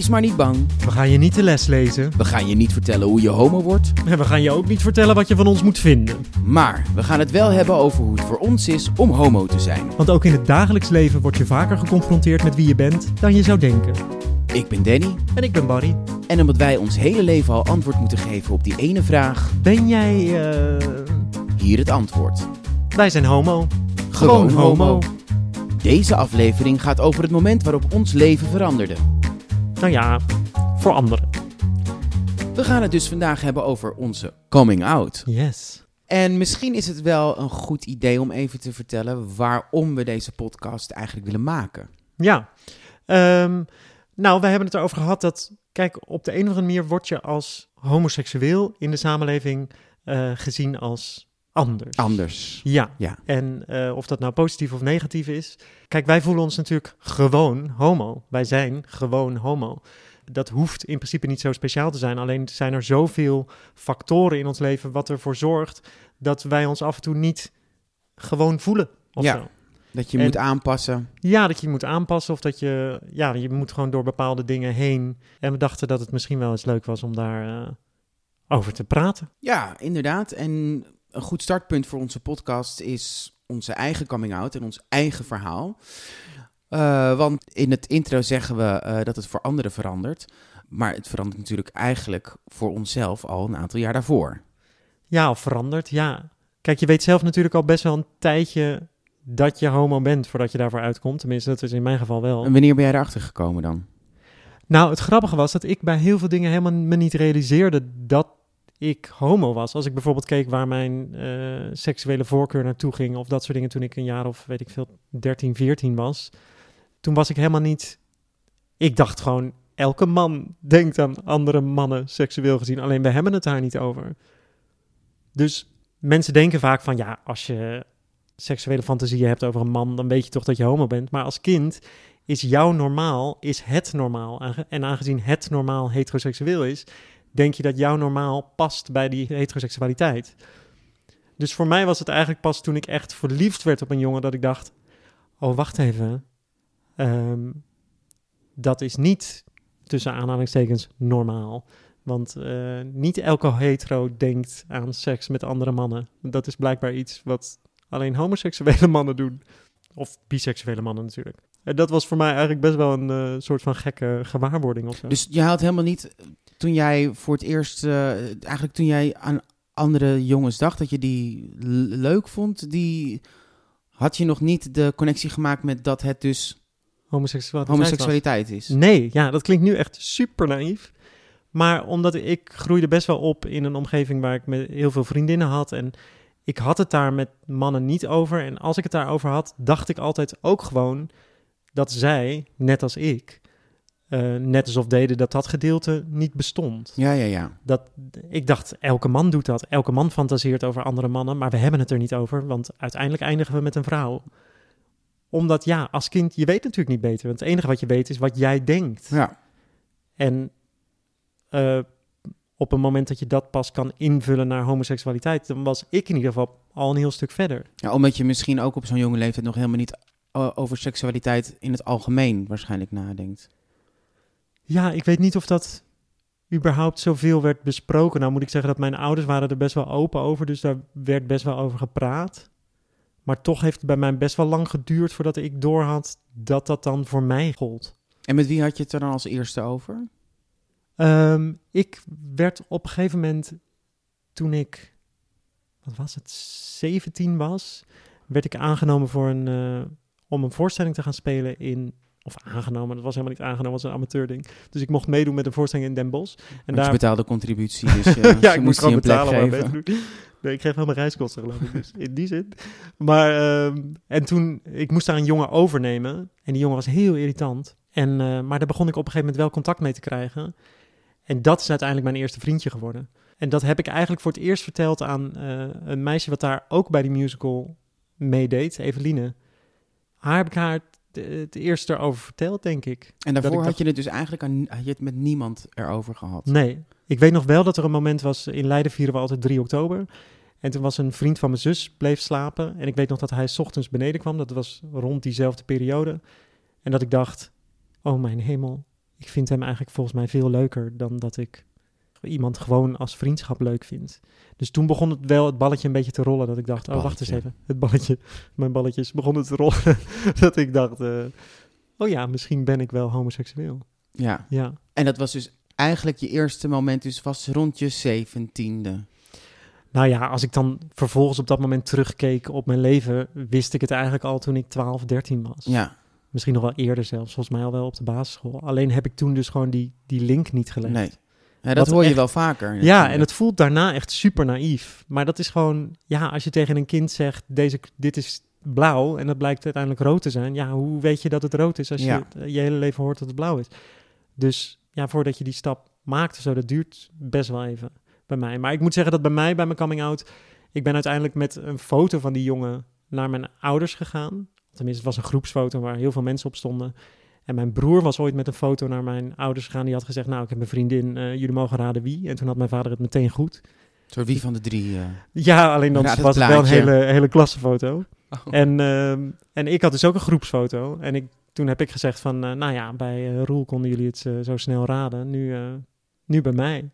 Wees maar niet bang. We gaan je niet de les lezen. We gaan je niet vertellen hoe je homo wordt. En we gaan je ook niet vertellen wat je van ons moet vinden. Maar we gaan het wel hebben over hoe het voor ons is om homo te zijn. Want ook in het dagelijks leven word je vaker geconfronteerd met wie je bent dan je zou denken. Ik ben Danny. En ik ben Barry. En omdat wij ons hele leven al antwoord moeten geven op die ene vraag, Ben jij, eh... hier het antwoord. Wij zijn homo. Gewoon homo. Deze aflevering gaat over het moment waarop ons leven veranderde. Nou ja, voor anderen. We gaan het dus vandaag hebben over onze coming out. Yes. En misschien is het wel een goed idee om even te vertellen waarom we deze podcast eigenlijk willen maken. Ja. Ehm, nou, we hebben het erover gehad dat, kijk, op de een of andere manier word je als homoseksueel in de samenleving eh, gezien als anders. Anders. Ja. Ja. En eh, of dat nou positief of negatief is. Kijk, wij voelen ons natuurlijk gewoon homo. Wij zijn gewoon homo. Dat hoeft in principe niet zo speciaal te zijn. Alleen zijn er zoveel factoren in ons leven wat ervoor zorgt dat wij ons af en toe niet gewoon voelen. Of Ja. zo. Dat je En- moet aanpassen. Ja, dat je je moet aanpassen of dat je, ja, je moet gewoon door bepaalde dingen heen. En we dachten dat het misschien wel eens leuk was om daar eh, over te praten. Ja, inderdaad. En een goed startpunt voor onze podcast is onze eigen coming out en ons eigen verhaal. Eh, want in het intro zeggen we eh, dat het voor anderen verandert. Maar het verandert natuurlijk eigenlijk voor onszelf al een aantal jaar daarvoor. Ja, of veranderd, ja. Kijk, je weet zelf natuurlijk al best wel een tijdje dat je homo bent voordat je daarvoor uitkomt. Tenminste, dat is in mijn geval wel. En wanneer ben jij erachter gekomen dan? Nou, het grappige was dat ik bij heel veel dingen helemaal me niet realiseerde dat ik homo was. Als ik bijvoorbeeld keek waar mijn eh, seksuele voorkeur naartoe ging of dat soort dingen toen ik een jaar of weet ik veel, 13, 14 was. Toen was ik helemaal niet... Ik dacht gewoon, elke man denkt aan andere mannen seksueel gezien. Alleen we hebben het daar niet over. Dus mensen denken vaak van, ja, als je seksuele fantasieën hebt over een man, dan weet je toch dat je homo bent. Maar als kind is jouw normaal, is het normaal. En aangezien het normaal heteroseksueel is, denk je dat jouw normaal past bij die heteroseksualiteit. Dus voor mij was het eigenlijk pas toen ik echt verliefd werd op een jongen dat ik dacht: oh, wacht even. Ehm, dat is niet tussen aanhalingstekens normaal. Want eh, niet elke hetero denkt aan seks met andere mannen. Dat is blijkbaar iets wat alleen homoseksuele mannen doen. Of biseksuele mannen natuurlijk. En dat was voor mij eigenlijk best wel een eh, soort van gekke gewaarwording of zo. Dus je had helemaal niet, toen jij voor het eerst, eh, eigenlijk toen jij aan andere jongens dacht dat je die leuk vond, die had je nog niet de connectie gemaakt met dat het dus homoseksualiteit. homoseksualiteit is. Nee, ja, dat klinkt nu echt super naïef. Maar omdat ik groeide best wel op in een omgeving waar ik met heel veel vriendinnen had. En ik had het daar met mannen niet over. En als ik het daarover had, dacht ik altijd ook gewoon dat zij, net als ik, eh, net alsof deden dat dat gedeelte niet bestond. Ja, ja, ja. Dat, ik dacht, elke man doet dat. Elke man fantaseert over andere mannen, maar we hebben het er niet over. Want uiteindelijk eindigen we met een vrouw. Omdat ja, als kind, je weet natuurlijk niet beter. Want het enige wat je weet is wat jij denkt. Ja, En eh, op een moment dat je dat pas kan invullen naar homoseksualiteit, dan was ik in ieder geval al een heel stuk verder. ja omdat je misschien ook op zo'n jonge leeftijd nog helemaal niet eh, over seksualiteit in het algemeen waarschijnlijk nadenkt. Ja, ik weet niet of dat überhaupt zoveel werd besproken. Nou moet ik zeggen dat mijn ouders waren er best wel open over, dus daar werd best wel over gepraat. Maar toch heeft het bij mij best wel lang geduurd voordat ik doorhad dat dat dan voor mij gold. En met wie had je het er dan als eerste over? Ehm, ik werd op een gegeven moment, toen ik, wat was het, 17 was, werd ik aangenomen voor een, eh, om een voorstelling te gaan spelen in, of aangenomen, dat was helemaal niet aangenomen, dat was een amateurding. Dus ik mocht meedoen met een voorstelling in Den Bosch. En Want je daar, betaalde contributie, dus je, ja, je ik moest gewoon betalen. Nee, ik kreeg wel mijn reiskosten geloof ik, dus in die zin. Maar, ehm, en toen, ik moest daar een jongen overnemen. En die jongen was heel irritant. En, eh, maar daar begon ik op een gegeven moment wel contact mee te krijgen. En dat is uiteindelijk mijn eerste vriendje geworden. En dat heb ik eigenlijk voor het eerst verteld aan eh, een meisje wat daar ook bij die musical meedeed, Eveline. Haar heb ik haar het, het eerst erover verteld, denk ik. En daarvoor ik had je het dus eigenlijk aan, had je het met niemand erover gehad. Nee, ik weet nog wel dat er een moment was, in Leiden vieren we altijd 3 oktober. En toen was een vriend van mijn zus bleef slapen. En ik weet nog dat hij 's ochtends beneden kwam. Dat was rond diezelfde periode. En dat ik dacht, oh mijn hemel, ik vind hem eigenlijk volgens mij veel leuker dan dat ik iemand gewoon als vriendschap leuk vind. Dus toen begon het wel het balletje een beetje te rollen. Dat ik dacht, oh wacht eens even. Het balletje, mijn balletjes begonnen te rollen. dat ik dacht, eh, oh ja, misschien ben ik wel homoseksueel. Ja. Ja. En dat was dus eigenlijk je eerste moment, dus was rond je zeventiende. Nou ja, als ik dan vervolgens op dat moment terugkeek op mijn leven, wist ik het eigenlijk al toen ik 12, 13 was. Ja. Misschien nog wel eerder zelfs, volgens mij al wel op de basisschool. Alleen heb ik toen dus gewoon die, die link niet gelegd. Nee. Ja, dat hoor je echt- wel vaker. Ja, en het voelt daarna echt super naïef. Maar dat is gewoon, ja, als je tegen een kind zegt, deze, dit is blauw en dat blijkt uiteindelijk rood te zijn. Ja, hoe weet je dat het rood is als Ja. je het- je hele leven hoort dat het blauw is? Dus ja, voordat je die stap maakt of zo, dat duurt best wel even bij mij. Maar ik moet zeggen dat bij mij, bij mijn coming out, ik ben uiteindelijk met een foto van die jongen naar mijn ouders gegaan. Tenminste, het was een groepsfoto waar heel veel mensen op stonden. En mijn broer was ooit met een foto naar mijn ouders gegaan. Die had gezegd, nou, ik heb een vriendin, eh, jullie mogen raden wie. En toen had mijn vader het meteen goed. Zo wie van de drie. eh, Ja, alleen dan was het wel een hele, hele klassenfoto. Oh. En, ehm, en ik had dus ook een groepsfoto. En ik, toen heb ik gezegd van, eh, nou ja, bij eh, Roel konden jullie het zo snel raden. Nu, eh, nu bij mij.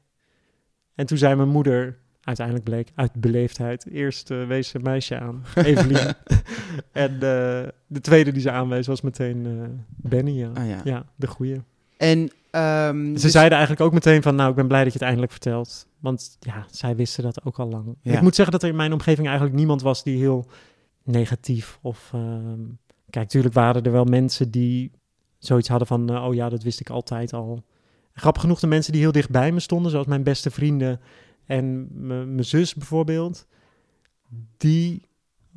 En toen zei mijn moeder, uiteindelijk bleek uit beleefdheid, eerst eh, wees een meisje aan, Evelien. en eh, de tweede die ze aanwees was meteen eh, Benny, ja. Ah, ja. Ja, de goeie. En ehm, Ze dus- zeiden eigenlijk ook meteen van, nou, ik ben blij dat je het eindelijk vertelt. Want ja, zij wisten dat ook al lang. Ja. Ik moet zeggen dat er in mijn omgeving eigenlijk niemand was die heel negatief of... ehm, kijk, natuurlijk waren er wel mensen die zoiets hadden van, oh ja, dat wist ik altijd al. Grappig genoeg de mensen die heel dicht bij me stonden, zoals mijn beste vrienden en mijn zus bijvoorbeeld, die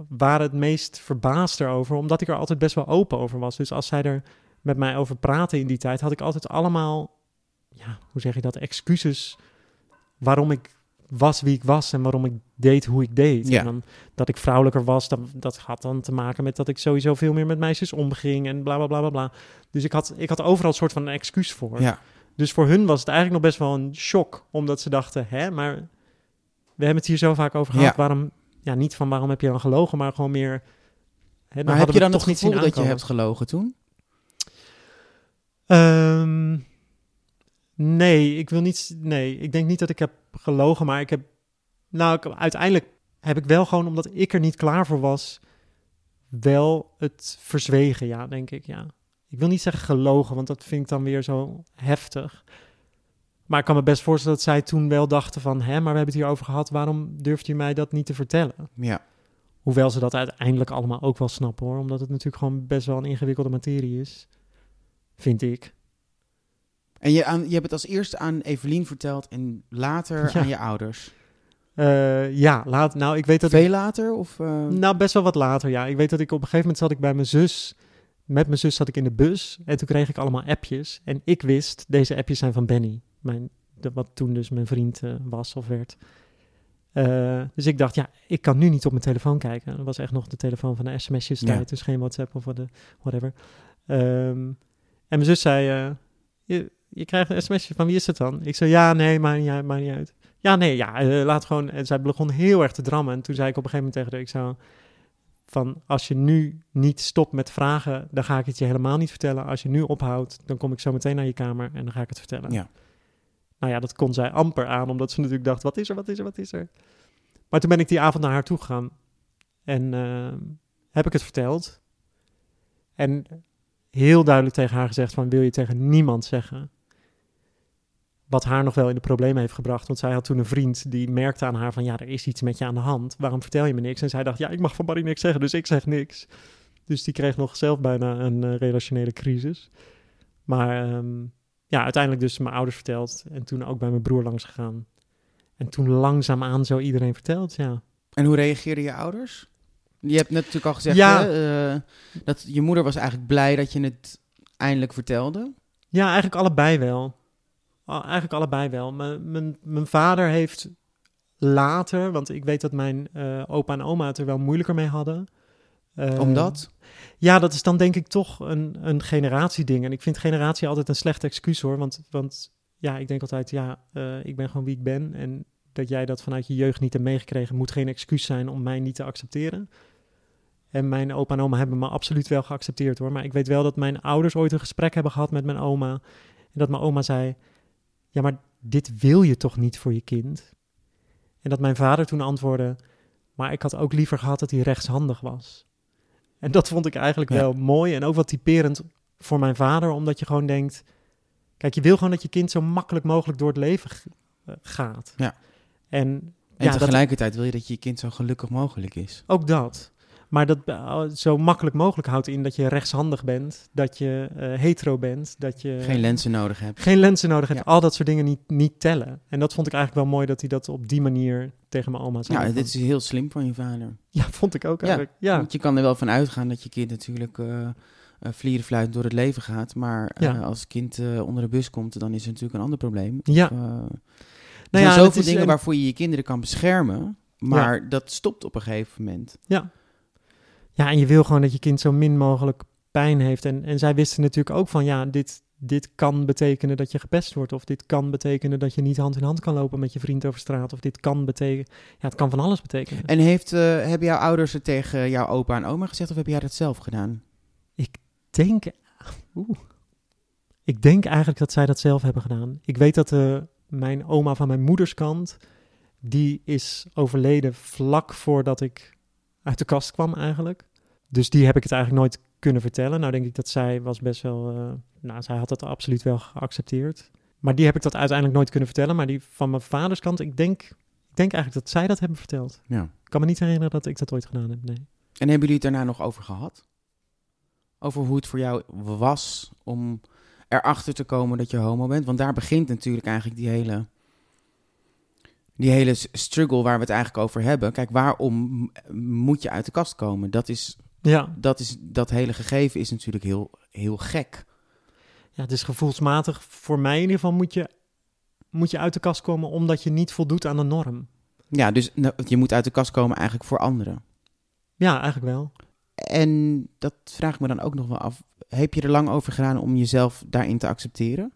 waren het meest verbaasd erover, omdat ik er altijd best wel open over was. Dus als zij er met mij over praten in die tijd, had ik altijd allemaal, ja, hoe zeg je dat, excuses waarom ik was wie ik was en waarom ik deed hoe ik deed. Ja. En dan, dat ik vrouwelijker was, dat, dat had dan te maken met dat ik sowieso veel meer met meisjes omging en bla bla bla bla bla. Dus ik had, ik had overal een soort van een excuus voor. Ja. Dus voor hun was het eigenlijk nog best wel een shock, omdat ze dachten, hè, maar we hebben het hier zo vaak over gehad, Ja. waarom, ja, niet van waarom heb je dan gelogen, maar gewoon meer, hè, Maar heb je dan het toch niet gevoel dat je hebt gelogen toen? Ehm, nee, ik wil niet. Nee, ik denk niet dat ik heb gelogen, maar ik heb. Nou, ik, uiteindelijk heb ik wel gewoon, omdat ik er niet klaar voor was, wel het verzwegen, ja, denk ik, ja. Ik wil niet zeggen gelogen, want dat vind ik dan weer zo heftig. Maar ik kan me best voorstellen dat zij toen wel dachten van... hè, maar we hebben het hier over gehad, waarom durft u mij dat niet te vertellen? Ja. Hoewel ze dat uiteindelijk allemaal ook wel snappen, hoor. Omdat het natuurlijk gewoon best wel een ingewikkelde materie is. Vind ik. En je, aan, je hebt het als eerste aan Evelien verteld en later Ja. aan je ouders. Eh, ja, laat, nou, ik weet dat ik, Veel later? Of, eh, nou best wel wat later, ja. Ik weet dat ik op een gegeven moment zat ik bij mijn zus. Met mijn zus zat ik in de bus en toen kreeg ik allemaal appjes. En ik wist, deze appjes zijn van Benny, mijn, de, wat toen dus mijn vriend eh, was of werd. Eh, dus ik dacht, ja, ik kan nu niet op mijn telefoon kijken. Dat was echt nog de telefoon van de sms'jes tijd, Ja. dus geen WhatsApp of whatever. Ehm, en mijn zus zei, eh, je, je krijgt een sms'je, van wie is het dan? Ik zei, ja, nee, maakt niet uit, maakt niet uit. Ja, nee, ja, laat gewoon. En zij begon heel erg te drammen. En toen zei ik op een gegeven moment tegen haar, ik zou van, als je nu niet stopt met vragen, dan ga ik het je helemaal niet vertellen. Als je nu ophoudt, dan kom ik zo meteen naar je kamer en dan ga ik het vertellen. Ja. Nou ja, dat kon zij amper aan, omdat ze natuurlijk dacht, wat is er, wat is er, wat is er? Maar toen ben ik die avond naar haar toe gegaan en eh, heb ik het verteld. En heel duidelijk tegen haar gezegd van, wil je tegen niemand zeggen wat haar nog wel in de problemen heeft gebracht. Want zij had toen een vriend die merkte aan haar van... ja, er is iets met je aan de hand. Waarom vertel je me niks? En zij dacht, ja, ik mag van Barry niks zeggen, dus ik zeg niks. Dus die kreeg nog zelf bijna een eh, relationele crisis. Maar ehm, ja, uiteindelijk dus mijn ouders verteld. En toen ook bij mijn broer langs gegaan. En toen langzaamaan zo iedereen verteld, ja. En hoe reageerden je ouders? Je hebt net natuurlijk al gezegd Ja. hè, eh, dat je moeder was eigenlijk blij dat je het eindelijk vertelde. Ja, eigenlijk allebei wel. Eigenlijk allebei wel. Mijn- Mijn mijn vader heeft later, want ik weet dat mijn eh, opa en oma het er wel moeilijker mee hadden. Eh, Omdat? Ja, dat is dan denk ik toch een, een generatieding. En ik vind generatie altijd een slecht excuus hoor. Want, want ja, ik denk altijd, ja, eh, ik ben gewoon wie ik ben. En dat jij dat vanuit je jeugd niet hebt meegekregen, moet geen excuus zijn om mij niet te accepteren. En mijn opa en oma hebben me absoluut wel geaccepteerd hoor. Maar ik weet wel dat mijn ouders ooit een gesprek hebben gehad met mijn oma. En dat mijn oma zei: Ja, maar dit wil je toch niet voor je kind? En dat mijn vader toen antwoordde: Maar ik had ook liever gehad dat hij rechtshandig was. En dat vond ik eigenlijk Ja. wel mooi en ook wel typerend voor mijn vader, omdat je gewoon denkt: Kijk, je wil gewoon dat je kind zo makkelijk mogelijk door het leven eh, gaat. Ja. En, En ja, dat, tegelijkertijd wil je dat je kind zo gelukkig mogelijk is. ook dat. Maar dat eh, zo makkelijk mogelijk houdt in dat je rechtshandig bent, dat je eh, hetero bent, dat je Geen lenzen nodig hebt. geen lenzen nodig hebt. Ja. Al dat soort dingen niet, niet tellen. En dat vond ik eigenlijk wel mooi dat hij dat op die manier tegen mijn oma zei. Ja, Van- dit is heel slim van je vader. ja vond ik ook eigenlijk. Ja, Want je kan er wel van uitgaan dat je kind natuurlijk uh, vlierenfluit door het leven gaat. Maar Ja. als kind onder de bus komt, dan is het natuurlijk een ander probleem. ja. Eh, er Nou zijn ja, zoveel dingen een- waarvoor je je kinderen kan beschermen. Maar dat stopt op een gegeven moment. ja. Ja, en je wil gewoon dat je kind zo min mogelijk pijn heeft. En, en zij wisten natuurlijk ook van, ja, dit, dit kan betekenen dat je gepest wordt. Of dit kan betekenen dat je niet hand in hand kan lopen met je vriend over straat. Of dit kan betekenen, ja, het kan van alles betekenen. En heeft, eh, hebben jouw ouders het tegen jouw opa en oma gezegd of heb jij dat zelf gedaan? denk, oeh, ik denk eigenlijk dat zij dat zelf hebben gedaan. Ik weet dat eh, mijn oma van mijn moeders kant, die is overleden vlak voordat ik uit de kast kwam eigenlijk. Dus die heb ik het eigenlijk nooit kunnen vertellen. Nou denk ik dat zij was best wel, eh, nou zij had dat absoluut wel geaccepteerd. Maar die heb ik dat uiteindelijk nooit kunnen vertellen. Maar die van mijn vaders kant, ik denk, ik denk eigenlijk dat zij dat hebben verteld. Ja. Ik kan me niet herinneren dat ik dat ooit gedaan heb, nee. En hebben jullie het daarna nog over gehad? Over hoe het voor jou was om erachter te komen dat je homo bent? Want daar begint natuurlijk eigenlijk die hele, die hele struggle waar we het eigenlijk over hebben. Kijk, waarom moet je uit de kast komen? Dat, is, Ja, dat, is, dat hele gegeven is natuurlijk heel, heel gek. Ja, het is gevoelsmatig. Voor mij in ieder geval moet je, moet je uit de kast komen omdat je niet voldoet aan de norm. Ja, dus nou, je moet uit de kast komen eigenlijk voor anderen. Ja, eigenlijk wel. En dat vraag ik me dan ook nog wel af. Heb je er lang over gedaan om jezelf daarin te accepteren?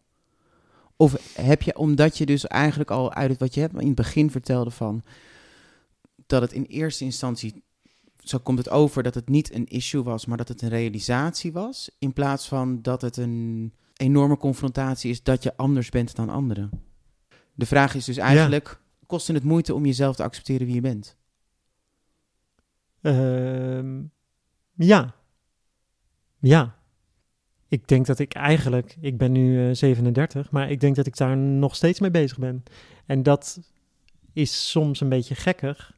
Of heb je, omdat je dus eigenlijk al uit het wat je hebt in het begin vertelde van dat het in eerste instantie, zo komt het over, dat het niet een issue was, maar dat het een realisatie was, in plaats van dat het een enorme confrontatie is dat je anders bent dan anderen. De vraag is dus eigenlijk, kost het moeite om jezelf te accepteren wie je bent? Ehm, ja. Ja. Ik denk dat ik eigenlijk, ik ben nu eh, 37, maar ik denk dat ik daar nog steeds mee bezig ben. En dat is soms een beetje gekkig.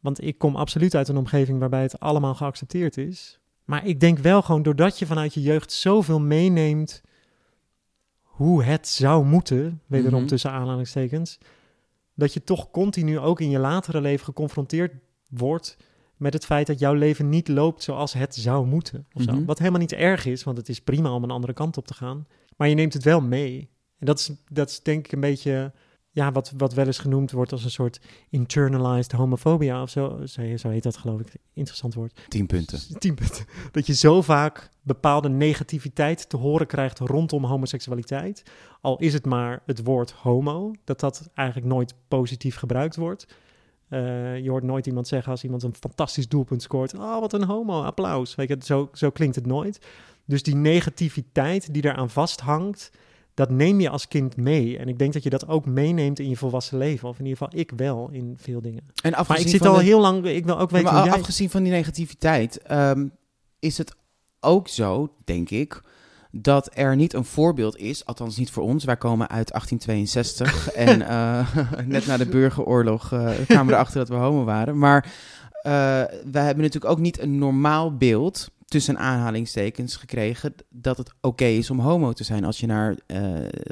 Want ik kom absoluut uit een omgeving waarbij het allemaal geaccepteerd is. Maar ik denk wel gewoon doordat je vanuit je jeugd zoveel meeneemt hoe het zou moeten, wederom Mhm. tussen aanhalingstekens, dat je toch continu ook in je latere leven geconfronteerd wordt met het feit dat jouw leven niet loopt zoals het zou moeten. Of zo. Mhm. Wat helemaal niet erg is, want het is prima om een andere kant op te gaan. Maar je neemt het wel mee. En dat is, dat is denk ik een beetje ja, wat, wat wel eens genoemd wordt als een soort internalized homophobia of zo. Zo, zo heet dat geloof ik. Interessant woord. Tien punten. Tien punten. Dat je zo vaak bepaalde negativiteit te horen krijgt rondom homoseksualiteit. Al is het maar het woord homo, dat dat eigenlijk nooit positief gebruikt wordt. Eh, je hoort nooit iemand zeggen als iemand een fantastisch doelpunt scoort. Oh, wat een homo, applaus. Weet je, zo, zo klinkt het nooit. Dus die negativiteit die daaraan vasthangt, dat neem je als kind mee. En ik denk dat je dat ook meeneemt in je volwassen leven. Of in ieder geval ik wel in veel dingen. En Maar afgezien ik zit al de- heel lang, ik wil ook weten maar hoe jij... afgezien van die negativiteit, ehm, is het ook zo, denk ik, dat er niet een voorbeeld is, althans niet voor ons. Wij komen uit 1862 en eh, net na de burgeroorlog eh, kwamen we erachter dat we homo waren. Maar eh, wij hebben natuurlijk ook niet een normaal beeld, tussen aanhalingstekens, gekregen dat het oké is om homo te zijn als je naar eh,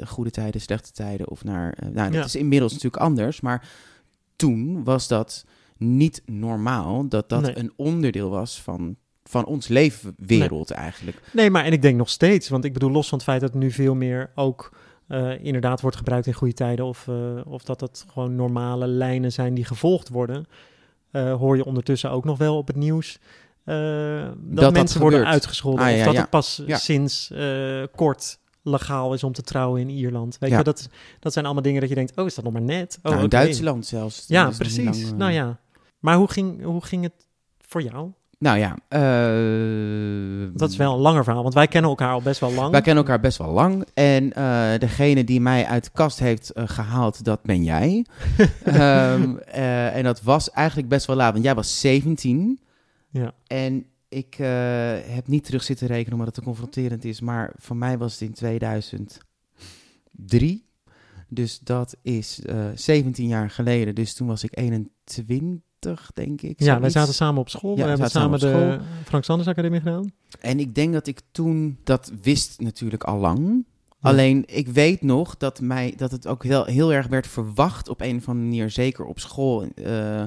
goede tijden, slechte tijden of naar... eh, nou, dat Ja. is inmiddels natuurlijk anders, maar toen was dat niet normaal dat dat Nee. een onderdeel was van, van ons leefwereld eigenlijk. Nee, maar en ik denk nog steeds, want ik bedoel, los van het feit dat het nu veel meer ook eh, inderdaad wordt gebruikt in goede tijden, of, of dat het gewoon normale lijnen zijn die gevolgd worden, hoor je ondertussen ook nog wel op het nieuws. Eh, dat, dat mensen worden uitgescholden. Ah, of dat ja. het pas sinds eh, kort legaal is om te trouwen in Ierland. Weet je, dat, dat zijn allemaal dingen dat je denkt, oh, is dat nog maar net? Oh, nou. Duitsland zelfs. Ja, precies. lang, eh, Nou ja. Maar hoe ging, hoe ging het voor jou? Nou ja, Dat is wel een langer verhaal, want wij kennen elkaar al best wel lang. Wij kennen elkaar best wel lang. En degene die mij uit de kast heeft eh, gehaald, dat ben jij. Ehm, eh, en dat was eigenlijk best wel laat, want jij was 17. Ja. En ik eh, heb niet terug zitten rekenen omdat het te confronterend is. Maar voor mij was het in 2003. Dus dat is eh 17 jaar geleden. Dus toen was ik 21, denk ik. Ja, wij zaten samen op school. Ja, we hebben samen de Frank Sanders Academie gedaan. En ik denk dat ik toen dat wist natuurlijk al lang. Alleen ik weet nog dat, mij, dat het ook heel, heel erg werd verwacht op een of andere manier, zeker op school, eh,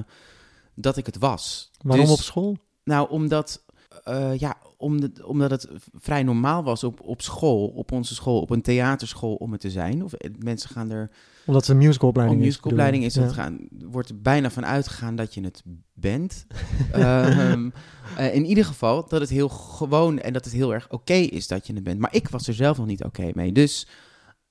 dat ik het was. Waarom Dus- op school? Nou, omdat, eh, ja, om de- omdat het vrij normaal was op, op school, op onze school, op een theaterschool om het te zijn. Of eh, mensen gaan er Omdat het een musicalopleiding op is. musicalopleiding is het gaan, wordt er bijna van uitgegaan dat je het bent. Ehm, eh, in ieder geval dat het heel gewoon en dat het heel erg oké is dat je het bent. Maar ik was er zelf nog niet oké mee. Dus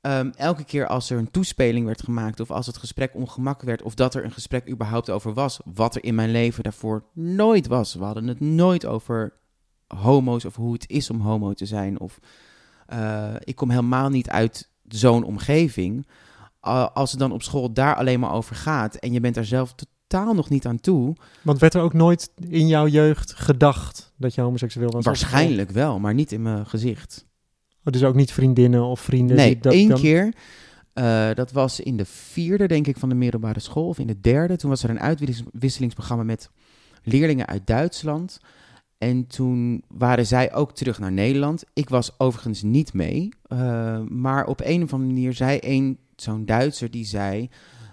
ehm, elke keer als er een toespeling werd gemaakt of als het gesprek ongemakkelijk werd of dat er een gesprek überhaupt over was, wat er in mijn leven daarvoor nooit was. We hadden het nooit over homo's of hoe het is om homo te zijn. Of eh, ik kom helemaal niet uit zo'n omgeving. Uh, als het dan op school daar alleen maar over gaat en je bent daar zelf totaal nog niet aan toe, Want werd er ook nooit in jouw jeugd gedacht dat je homoseksueel was? waarschijnlijk wel, maar niet in mijn gezicht. Oh, dus ook niet vriendinnen of vrienden? Nee, die dat één dan- keer. eh, dat was in de vierde, denk ik, van de middelbare school. Of in de derde. Toen was er een uitwisselingsprogramma met leerlingen uit Duitsland. En toen waren zij ook terug naar Nederland. Ik was overigens niet mee. eh, maar op een of andere manier zei een, zo'n Duitser, die zei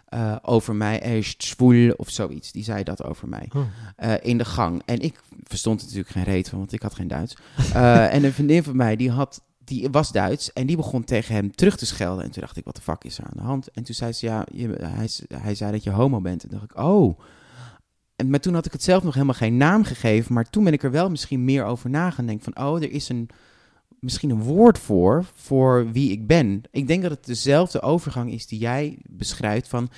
eh, over mij, er is zwoel of zoiets. Die zei dat over mij Oh. in de gang. En ik verstond er natuurlijk geen reet van, want ik had geen Duits. En een vriendin van mij, die, had, die was Duits en die begon tegen hem terug te schelden. En toen dacht ik, wat de fuck is er aan de hand? En toen zei ze, ja, je, hij, hij zei dat je homo bent. En toen dacht ik, oh. En, maar toen had ik het zelf nog helemaal geen naam gegeven. Maar toen ben ik er wel misschien meer over na gaan denken. Van, oh, er is een, misschien een woord voor, voor wie ik ben. Ik denk dat het dezelfde overgang is die jij beschrijft van...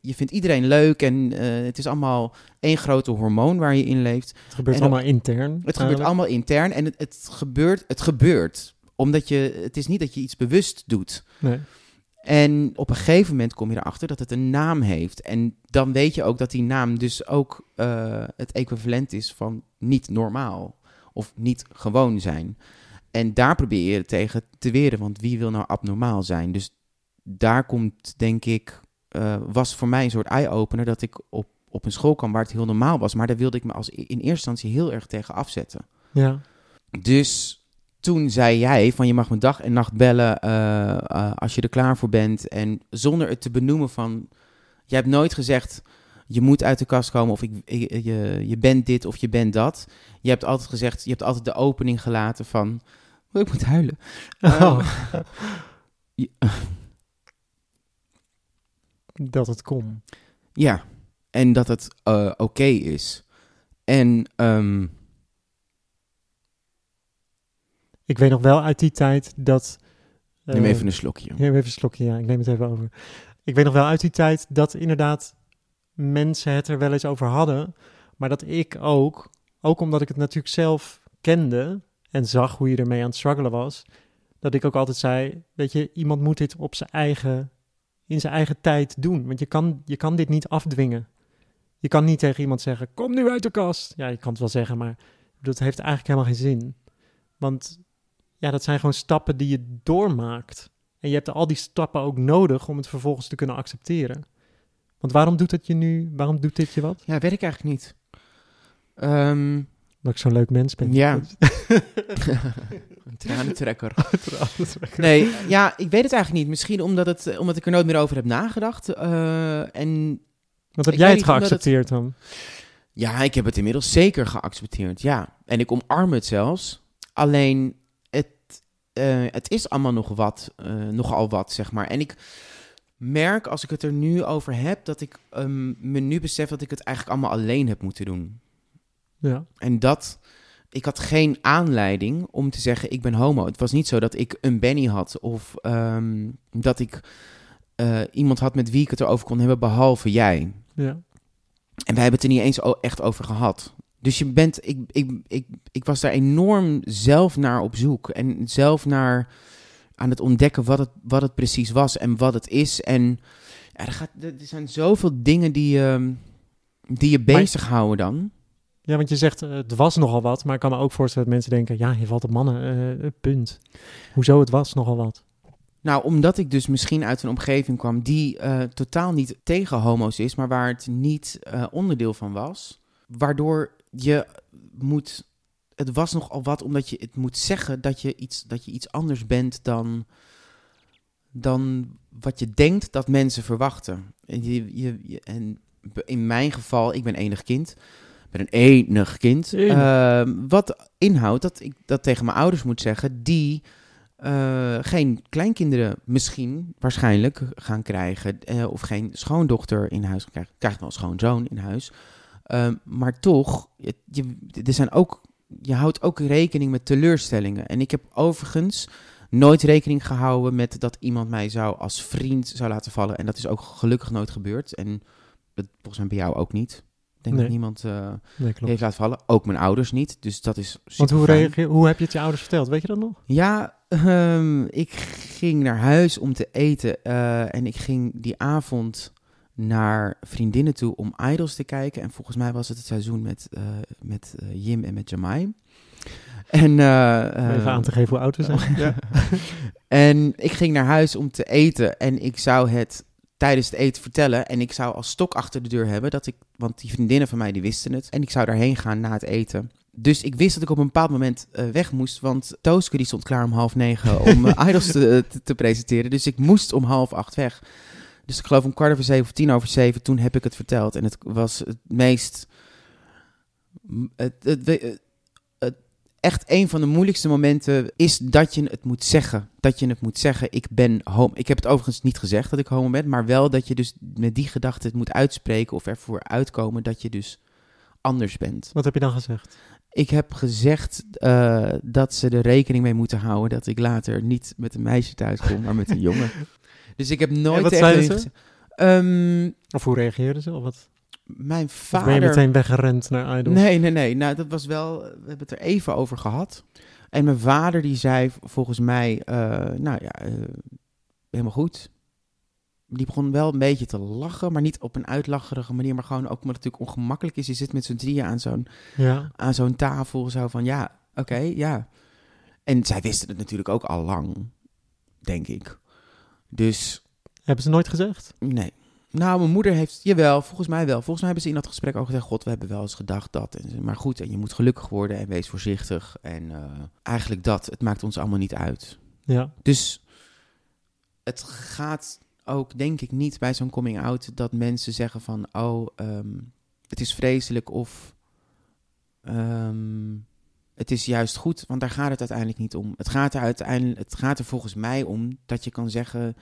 Je vindt iedereen leuk en eh, het is allemaal één grote hormoon waar je in leeft. Het gebeurt En allemaal intern. Het gebeurt allemaal intern en het, het, gebeurt, het gebeurt. Omdat je, het is niet dat je iets bewust doet. Nee. En op een gegeven moment kom je erachter dat het een naam heeft. En dan weet je ook dat die naam dus ook eh, het equivalent is van niet normaal. Of niet gewoon zijn. En daar probeer je tegen te weren, want wie wil nou abnormaal zijn? Dus daar komt, denk ik, eh, was voor mij een soort eye-opener dat ik op, op een school kwam waar het heel normaal was. Maar daar wilde ik me als in eerste instantie heel erg tegen afzetten. Ja. Dus toen zei jij van je mag me dag en nacht bellen eh, eh, als je er klaar voor bent. En zonder het te benoemen van... Je hebt nooit gezegd je moet uit de kast komen of ik, je, je bent dit of je bent dat. Je hebt altijd gezegd, je hebt altijd de opening gelaten van... Oh, ik moet huilen. Oh. Je- dat het kon. ja, en dat het eh, oké is. En ehm, Ik weet nog wel uit die tijd dat... neem eh, even een slokje. Neem even een slokje, ja. Ik neem het even over. Ik weet nog wel uit die tijd dat inderdaad mensen het er wel eens over hadden. Maar dat ik ook, ook omdat ik het natuurlijk zelf kende en zag hoe je ermee aan het struggelen was, dat ik ook altijd zei, weet je, iemand moet dit op zijn eigen, in zijn eigen tijd doen. Want je kan, je kan dit niet afdwingen. Je kan niet tegen iemand zeggen, kom nu uit de kast. Ja, je kan het wel zeggen, maar dat heeft eigenlijk helemaal geen zin. Want dat zijn gewoon stappen die je doormaakt. En je hebt al die stappen ook nodig om het vervolgens te kunnen accepteren. Want waarom doet het je nu, waarom doet dit je wat? Ja, weet ik eigenlijk niet. Ehm, Dat ik zo'n leuk mens ben. Ja. een tranentrekker. Nee, ja, ik weet het eigenlijk niet. Misschien omdat, het, eh, omdat ik er nooit meer over heb nagedacht. eh, en Wat heb jij het geaccepteerd dan? ja, ik heb het inmiddels zeker geaccepteerd. Ja, en ik omarm het zelfs. Alleen, het, eh, het is allemaal nog wat, eh, nogal wat, zeg maar. En ik merk, als ik het er nu over heb, dat ik ehm, me nu besef dat ik het eigenlijk allemaal alleen heb moeten doen. Ja. En dat, ik had geen aanleiding om te zeggen ik ben homo. Het was niet zo dat ik een Benny had of ehm, dat ik eh, iemand had met wie ik het erover kon hebben, behalve jij. ja. En wij hebben het er niet eens echt over gehad. Dus je bent, ik, ik, ik, ik was daar enorm zelf naar op zoek. En zelf naar aan het ontdekken wat het, wat het precies was en wat het is. En ja, er, gaat, er zijn zoveel dingen die, je die je bezighouden dan. Ja, want je zegt, eh, het was nogal wat. Maar ik kan me ook voorstellen dat mensen denken, ja, je valt op mannen, eh, punt. Hoezo, het was nogal wat. Nou, omdat ik dus misschien uit een omgeving kwam die eh, totaal niet tegen homo's is, maar waar het niet eh, onderdeel van was. Waardoor je moet. Het was nogal wat omdat je het moet zeggen dat je iets, dat je iets anders bent dan, dan wat je denkt dat mensen verwachten. En, je, je, je- en in mijn geval, ik ben enig kind. Ik ben een enig kind. Ehm, wat inhoudt dat ik dat tegen mijn ouders moet zeggen, die eh, geen kleinkinderen misschien waarschijnlijk gaan krijgen. eh, of geen schoondochter in huis krijgen. Krijgt wel een schoonzoon in huis. Ehm, maar toch, je, je, er zijn ook, je houdt ook rekening met teleurstellingen. En ik heb overigens nooit rekening gehouden met dat iemand mij zou als vriend zou laten vallen. En dat is ook gelukkig nooit gebeurd. En dat, volgens mij bij jou ook niet. Ik denk Nee. dat niemand eh, Nee, heeft laten vallen. Ook mijn ouders niet. Dus dat is Want hoe, reageer, hoe heb je het je ouders verteld? Weet je dat nog? Ja, ehm, ik ging naar huis om te eten. eh, en ik ging die avond naar vriendinnen toe om Idols te kijken. En volgens mij was het het seizoen met, eh, met eh, Jim en met Jamai. En, Om Even aan te geven hoe oud we zijn. ja. en ik ging naar huis om te eten en ik zou het tijdens het eten vertellen. En ik zou als stok achter de deur hebben, dat ik, want die vriendinnen van mij die wisten het. En ik zou daarheen gaan na het eten. Dus ik wist dat ik op een bepaald moment weg moest, want Tooske die stond klaar om half negen om Idols te, te, te presenteren. Dus ik moest om half acht weg. Dus ik geloof om kwart over zeven of tien over zeven, toen heb ik het verteld. En het was het meest... Het, het, het, echt een van de moeilijkste momenten is dat je het moet zeggen. Dat je het moet zeggen, ik ben homo. Ik heb het overigens niet gezegd dat ik homo ben, maar wel dat je dus met die gedachte het moet uitspreken of ervoor uitkomen dat je dus anders bent. Wat heb je dan gezegd? Ik heb gezegd eh, dat ze er rekening mee moeten houden dat ik later niet met een meisje thuis kom, maar met een jongen. Dus ik heb nooit wat zeiden ze? Ehm, Of hoe reageerden ze? Of, wat? mijn Of ben je vader... meteen weggerend naar Idols? Nee, nee, nee. Nou, dat was wel. We hebben het er even over gehad. En mijn vader die zei volgens mij, eh, nou ja, eh, helemaal goed. Die begon wel een beetje te lachen, maar niet op een uitlacherige manier, maar gewoon ook omdat het natuurlijk ongemakkelijk is. Je zit met z'n drieën aan zo'n Ja. aan zo'n tafel, zo van ja, oké, ja. En zij wisten het natuurlijk ook al lang, denk ik. Dus Hebben ze nooit gezegd? Nee. Nou, mijn moeder heeft, jawel, volgens mij wel. Volgens mij hebben ze in dat gesprek ook gezegd, god, we hebben wel eens gedacht dat. En, maar goed, en je moet gelukkig worden en wees voorzichtig. En eh, eigenlijk dat, het maakt ons allemaal niet uit. Ja. Dus het gaat ook, denk ik, niet bij zo'n coming-out dat mensen zeggen van, oh, ehm, het is vreselijk of ehm, het is juist goed. Want daar gaat het uiteindelijk niet om. Het gaat er uiteindelijk, het gaat er volgens mij om dat je kan zeggen,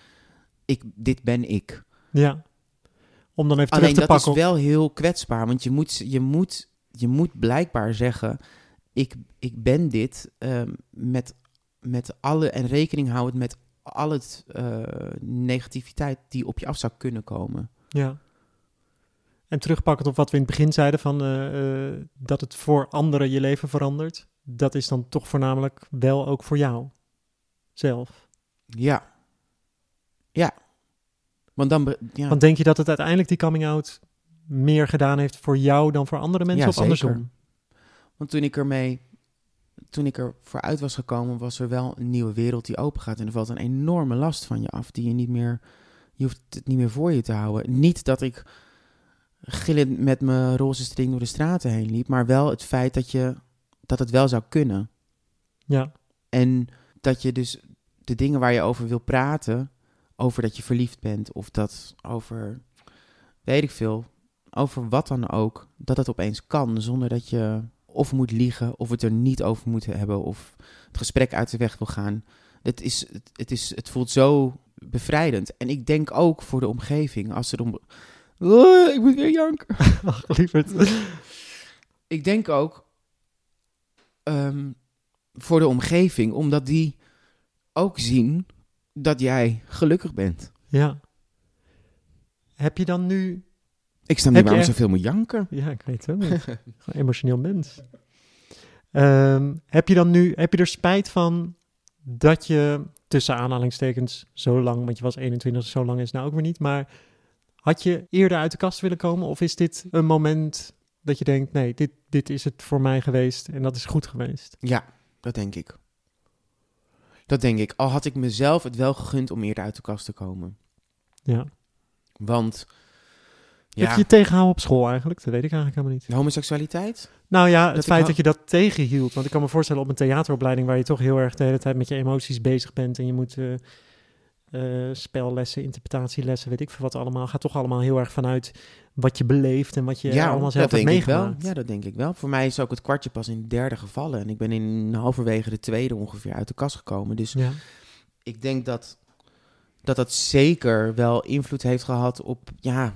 ik, dit ben ik. Ja. Om dan even Alleen terug te dat pakken. is wel heel kwetsbaar, want je moet, je moet, je moet blijkbaar zeggen: ik, ik ben dit ehm, met, met alle en rekening houden met al het eh, negativiteit die op je af zou kunnen komen. Ja. En terugpakkend op wat we in het begin zeiden van eh, eh, dat het voor anderen je leven verandert. Dat is dan toch voornamelijk wel ook voor jou zelf. Ja, ja. Want dan, ja. Want denk je dat het uiteindelijk die coming out meer gedaan heeft voor jou dan voor andere mensen Ja, of zeker. andersom? Want toen ik ermee, toen ik er vooruit was gekomen, was er wel een nieuwe wereld die open gaat. En er valt een enorme last van je af, die je niet meer, je hoeft het niet meer voor je te houden. Niet dat ik gillend met mijn roze string door de straten heen liep, maar wel het feit dat je, dat het wel zou kunnen. Ja, En dat je dus de dingen waar je over wil praten, over dat je verliefd bent of dat over, weet ik veel, over wat dan ook, dat het opeens kan zonder dat je of moet liegen of het er niet over moet hebben of het gesprek uit de weg wil gaan. Het, is, het, het, is, het voelt zo bevrijdend. En ik denk ook voor de omgeving, als er om... Oh, ik moet weer janken. ach lieverd. Ik denk ook ehm, voor de omgeving, omdat die ook zien dat jij gelukkig bent. Ja. Heb je dan nu Ik snap Heb niet waarom je- zoveel moet janken. Ja, ik weet het ook niet. Emotioneel mens. Ehm, heb je dan nu, heb je er spijt van dat je tussen aanhalingstekens zo lang, want je was 21, zo lang is nou ook weer niet, maar had je eerder uit de kast willen komen? Of is dit een moment dat je denkt, nee, dit, dit is het voor mij geweest en dat is goed geweest? Ja, dat denk ik. Dat denk ik. Al had ik mezelf het wel gegund om eerder uit de kast te komen. Ja. Want, Heb ja, je je tegenhouden op school eigenlijk? Dat weet ik eigenlijk helemaal niet. de homoseksualiteit? Nou ja, het Dat feit dat je dat tegenhield. Want ik kan me voorstellen op een theateropleiding waar je toch heel erg de hele tijd met je emoties bezig bent. En je moet eh, eh, spellessen, interpretatielessen, weet ik veel wat allemaal. Gaat toch allemaal heel erg vanuit wat je beleeft en wat je allemaal zelf hebt meegemaakt. Ja, dat denk ik wel. Voor mij is ook het kwartje pas in de derde gevallen. En ik ben in halverwege de tweede ongeveer uit de kast gekomen. Dus Ja. ik denk dat dat, dat zeker wel invloed heeft gehad op ja,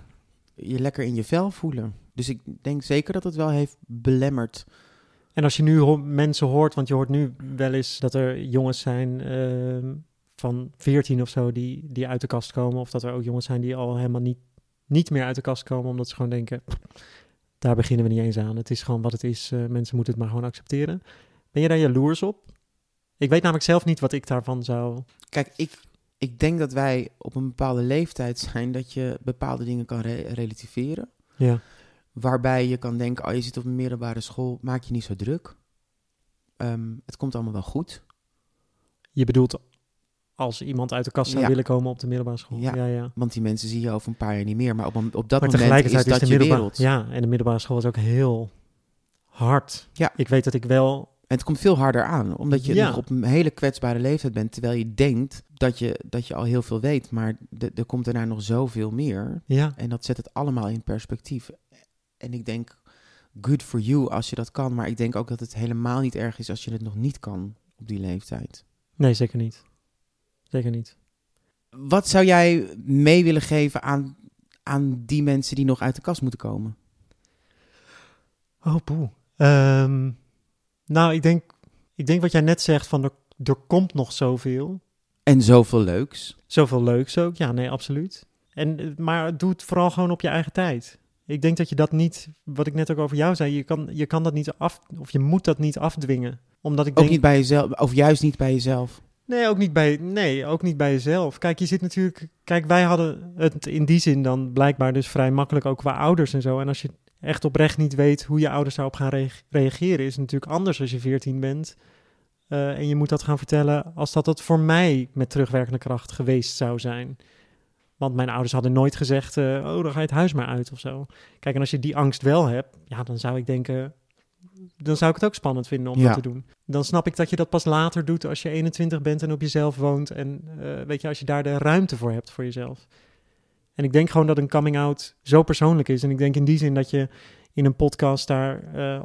je lekker in je vel voelen. Dus ik denk zeker dat het wel heeft belemmerd. En als je nu ho- mensen hoort, want je hoort nu wel eens dat er jongens zijn ehm, van 14 of zo die, die uit de kast komen. Of dat er ook jongens zijn die al helemaal niet, niet meer uit de kast komen, omdat ze gewoon denken, "Pff, daar beginnen we niet eens aan. Het is gewoon wat het is. eh, mensen moeten het maar gewoon accepteren. Ben je daar jaloers op? Ik weet namelijk zelf niet wat ik daarvan zou... Kijk, ik, ik denk dat wij op een bepaalde leeftijd zijn dat je bepaalde dingen kan re- relativeren. Ja, Waarbij je kan denken, oh je zit op een middelbare school, maak je niet zo druk. Ehm, het komt allemaal wel goed. je bedoelt als iemand uit de kast zou Ja. willen komen op de middelbare school. Ja. ja. ja. Want die mensen zie je over een paar jaar niet meer. Maar op, een- op dat maar moment is dat de je wereld. Ja, en de middelbare school is ook heel hard. Ja. Ik weet dat ik wel En het komt veel harder aan, omdat je Ja. nog op een hele kwetsbare leeftijd bent, terwijl je denkt dat je, dat je al heel veel weet, maar er komt daarna nog zoveel meer. Ja, En dat zet het allemaal in perspectief. En ik denk, good for you als je dat kan, maar ik denk ook dat het helemaal niet erg is als je het nog niet kan op die leeftijd. nee, zeker niet. Zeker niet. Wat zou jij mee willen geven aan, aan die mensen die nog uit de kast moeten komen? Oh, poeh. Ehm, nou, ik denk, ik denk wat jij net zegt van er, er komt nog zoveel. En zoveel leuks. Zoveel leuks ook. Ja, nee, absoluut. En, maar doe het vooral gewoon op je eigen tijd. Ik denk dat je dat niet, wat ik net ook over jou zei, je kan, je kan dat niet af, of je moet dat niet afdwingen. Omdat ik Ook denk, niet bij jezelf, of juist niet bij jezelf. Nee, ook niet bij, nee, ook niet bij jezelf. Kijk, je zit natuurlijk. Kijk, wij hadden het in die zin dan blijkbaar dus vrij makkelijk ook qua ouders en zo. En als je echt oprecht niet weet hoe je ouders daarop gaan rea- reageren, is het natuurlijk anders als je 14 bent. Eh, en je moet dat gaan vertellen als dat het voor mij met terugwerkende kracht geweest zou zijn. Want mijn ouders hadden nooit gezegd, eh, oh, dan ga je het huis maar uit of zo. Kijk, en als je die angst wel hebt, ja, dan zou ik denken, dan zou ik het ook spannend vinden om Ja. dat te doen. Dan snap ik dat je dat pas later doet als je 21 bent en op jezelf woont. En eh, weet je, als je daar de ruimte voor hebt voor jezelf. En ik denk gewoon dat een coming out zo persoonlijk is. En ik denk in die zin dat je in een podcast daar eh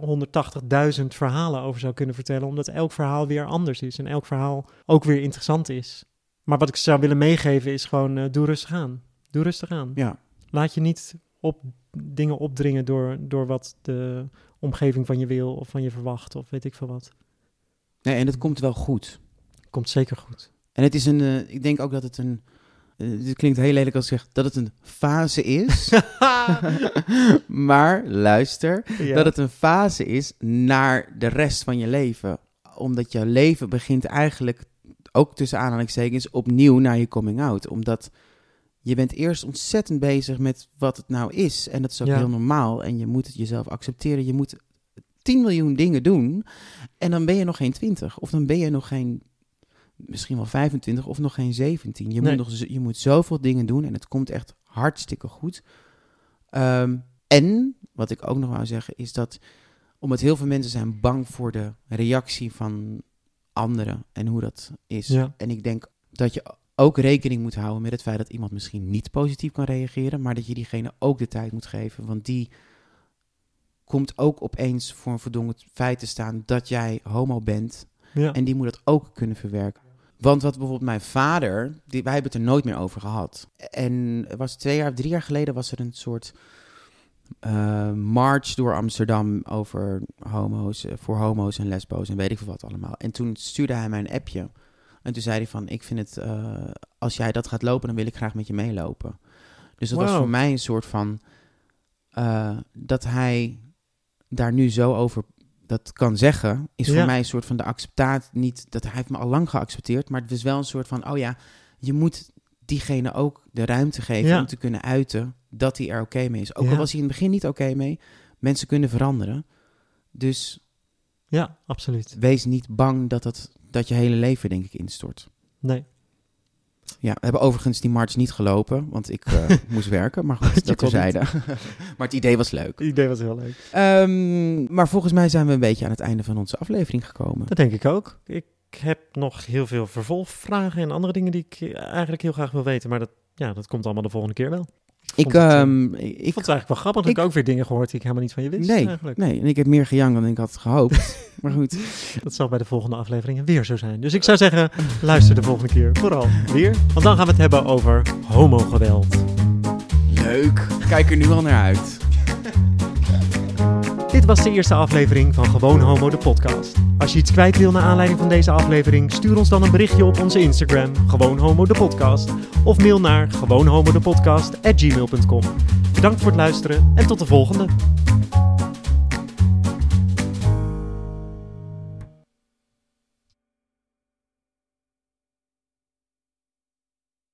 180.000 verhalen over zou kunnen vertellen. Omdat elk verhaal weer anders is en elk verhaal ook weer interessant is. Maar wat ik zou willen meegeven is gewoon, eh, doe rustig aan. Doe rustig aan. Ja. Laat je niet op dingen opdringen door, door wat de omgeving van je wil of van je verwacht of weet ik veel wat. Nee, en het komt wel goed. Komt zeker goed. En het is een, eh, ik denk ook dat het een, uh, dit klinkt heel lelijk als ik zeg, dat het een fase is. maar luister, Ja. dat het een fase is naar de rest van je leven. Omdat jouw leven begint eigenlijk, ook tussen aanhalingstekens, opnieuw naar je coming out. Omdat je bent eerst ontzettend bezig met wat het nou is. En dat is ook Ja. heel normaal. En je moet het jezelf accepteren. Je moet 10 miljoen dingen doen. En dan ben je nog geen 20. Of dan ben je nog geen, misschien wel 25 of nog geen 17. Je, Nee. moet, nog, je moet zoveel dingen doen. En het komt echt hartstikke goed. Ehm, en, wat ik ook nog wou zeggen, is dat omdat heel veel mensen zijn bang voor de reactie van anderen en hoe dat is. Ja. En ik denk dat je ook rekening moet houden met het feit dat iemand misschien niet positief kan reageren, maar dat je diegene ook de tijd moet geven. Want die komt ook opeens voor een verdongen feit te staan dat jij homo bent. Ja. En die moet dat ook kunnen verwerken. Want wat bijvoorbeeld mijn vader, die, wij hebben het er nooit meer over gehad. En was twee jaar, drie jaar geleden was er een soort eh, march door Amsterdam over homo's, eh, voor homo's en lesbo's en weet ik veel wat allemaal. En toen stuurde hij mij een appje. En toen zei hij van, ik vind het, eh, als jij dat gaat lopen, dan wil ik graag met je meelopen. Dus dat was voor mij een soort van, eh, dat hij daar nu zo over dat kan zeggen, is voor mij een soort van de acceptaat. Niet dat hij heeft me al lang geaccepteerd, maar het is wel een soort van, oh ja, je moet diegene ook de ruimte geven Ja. om te kunnen uiten dat hij er oké mee is. Ook Ja. al was hij in het begin niet oké mee, mensen kunnen veranderen. Dus Ja, absoluut. wees niet bang dat, het, dat je hele leven, denk ik, instort. Nee. Ja, we hebben overigens die march niet gelopen, want ik eh, moest werken. Maar goed, dat terzijde. maar het idee was leuk. Het idee was heel leuk. Ehm, maar volgens mij zijn we een beetje aan het einde van onze aflevering gekomen. Dat denk ik ook. Ik heb nog heel veel vervolgvragen en andere dingen die ik eigenlijk heel graag wil weten. Maar dat, ja, dat komt allemaal de volgende keer wel. Ik, vond het, eh, ehm, Ik ik, vond het eigenlijk wel grappig. Dat ik, ik- ook weer dingen gehoord die ik helemaal niet van je wist nee, eigenlijk. nee, en ik heb meer gejankt dan ik had gehoopt. maar goed, Dat zal bij de volgende afleveringen weer zo zijn. Dus ik zou zeggen, luister de volgende keer vooral weer. Want dan gaan we het hebben over homogeweld. leuk. Kijk er nu al naar uit. Dit was de eerste aflevering van Gewoon Homo, de podcast. Als je iets kwijt wil naar aanleiding van deze aflevering, stuur ons dan een berichtje op onze Instagram, Gewoon Homo, de podcast. Of mail naar gewoonhomodepodcast@gmail.com. Bedankt voor het luisteren en tot de volgende.